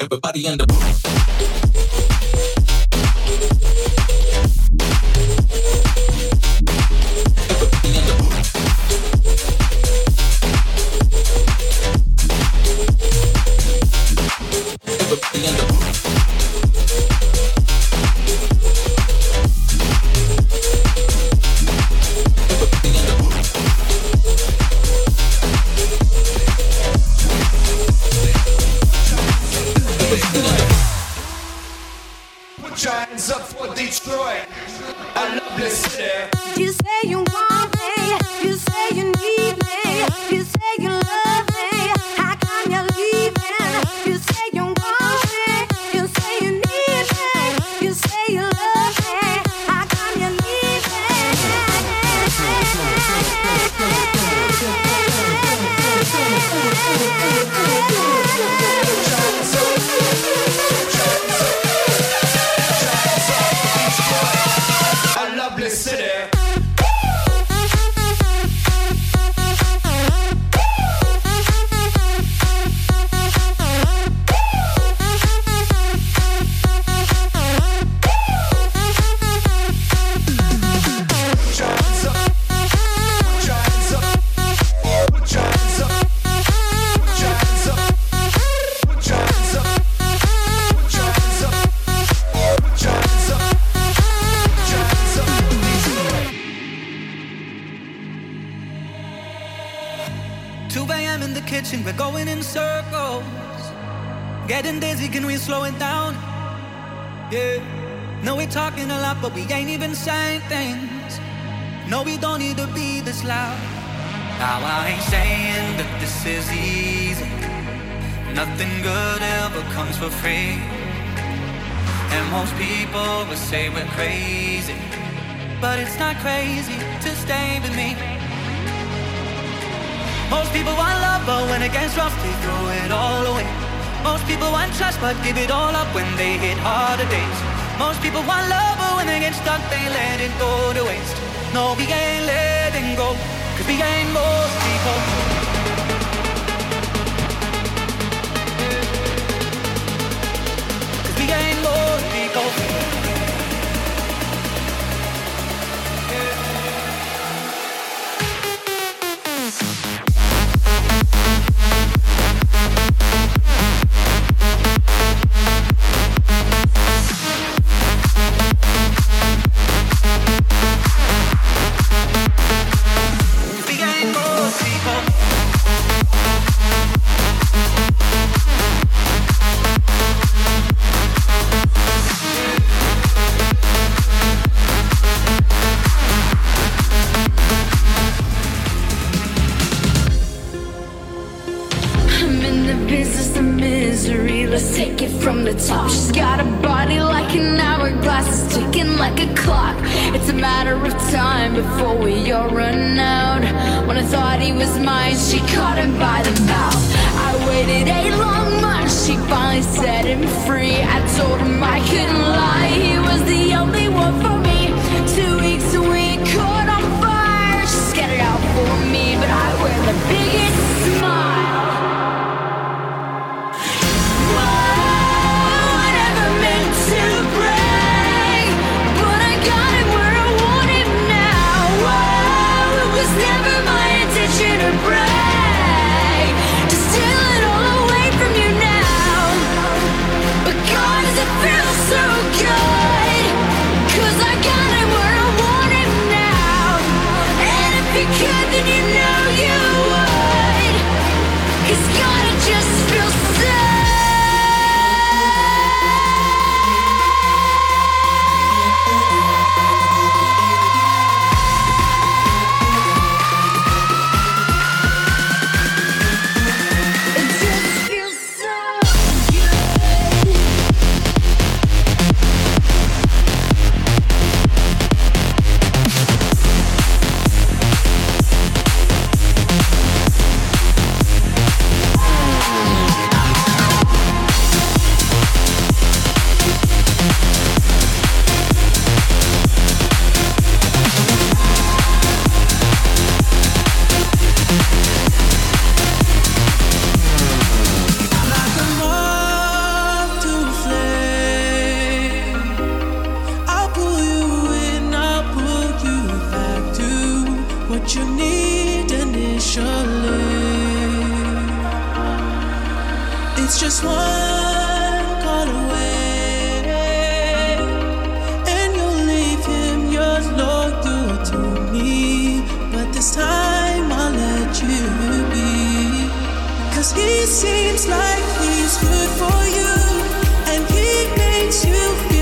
everybody in the room. shines up for Detroit, a lovely city. You say you want. talking a lot, but we ain't even saying things. No, we don't need to be this loud. Now I ain't saying that this is easy. Nothing good ever comes for free. And most people would say we're crazy. But it's not crazy to stay with me. Most people want love, but when it gets rough, they throw it all away. Most people want trust, but give it all up when they hit harder days. Most people want love, but when they get stuck, they let it go to waste. No, we ain't letting go, cause we ain't most people. the business of misery. Let's take it from the top. She's got a body like an hourglass, it's ticking like a clock. It's a matter of time before we all run out. When I thought he was mine, she caught him by the mouth. I waited eight long months, she finally set him free. I told him I couldn't lie, he was the only one for me. Two weeks and we caught on fire. She scattered out for me, but I wear the biggest. It's just one call away, and you'll leave him your to me. But this time I'll let you he seems like he's good for you, and he makes you feel.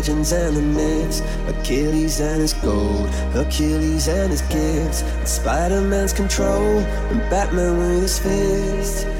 Legends and the myths, Achilles and his gold, Achilles and his gifts, Spider Man's control, and Batman with his fists.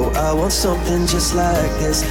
Oh, i want something just like this.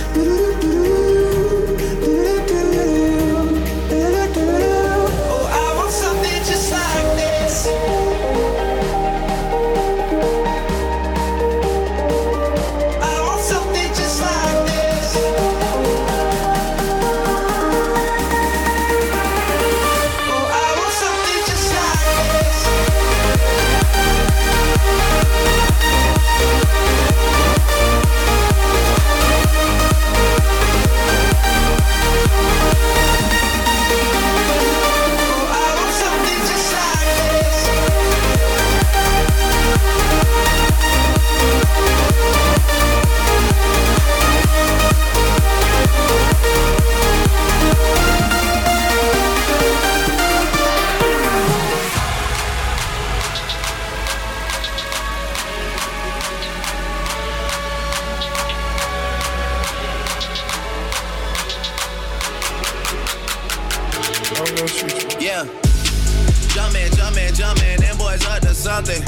Oh, I want something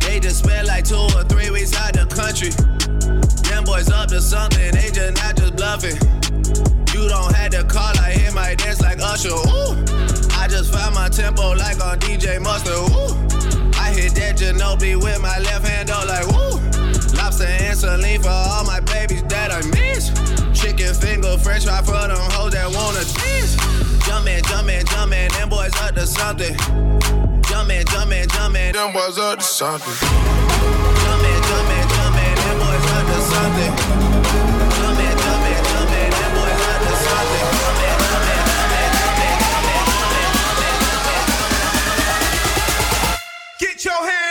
They just spent like this. something. They just not just bluffing. You don't have to call, I hear my dance like Usher. Ooh. I just found my tempo like on DJ Mustard. Ooh. I hit that Ginobili with my left hand, though, like woo. Lobster and saline for all my babies that I miss. Chicken finger, french fry for them hoes that wanna dance. Jumpin', jumpin', jumpin', them boys up to something. Jumpin', jumpin', jumpin'. Them boys up to something. Jumpin', jumpin', jumpin'. Them boys up to something. Jumpin', jumpin', jumpin'. Them boys up to something. Jumpin', jumpin', jumpin'. Get your hands.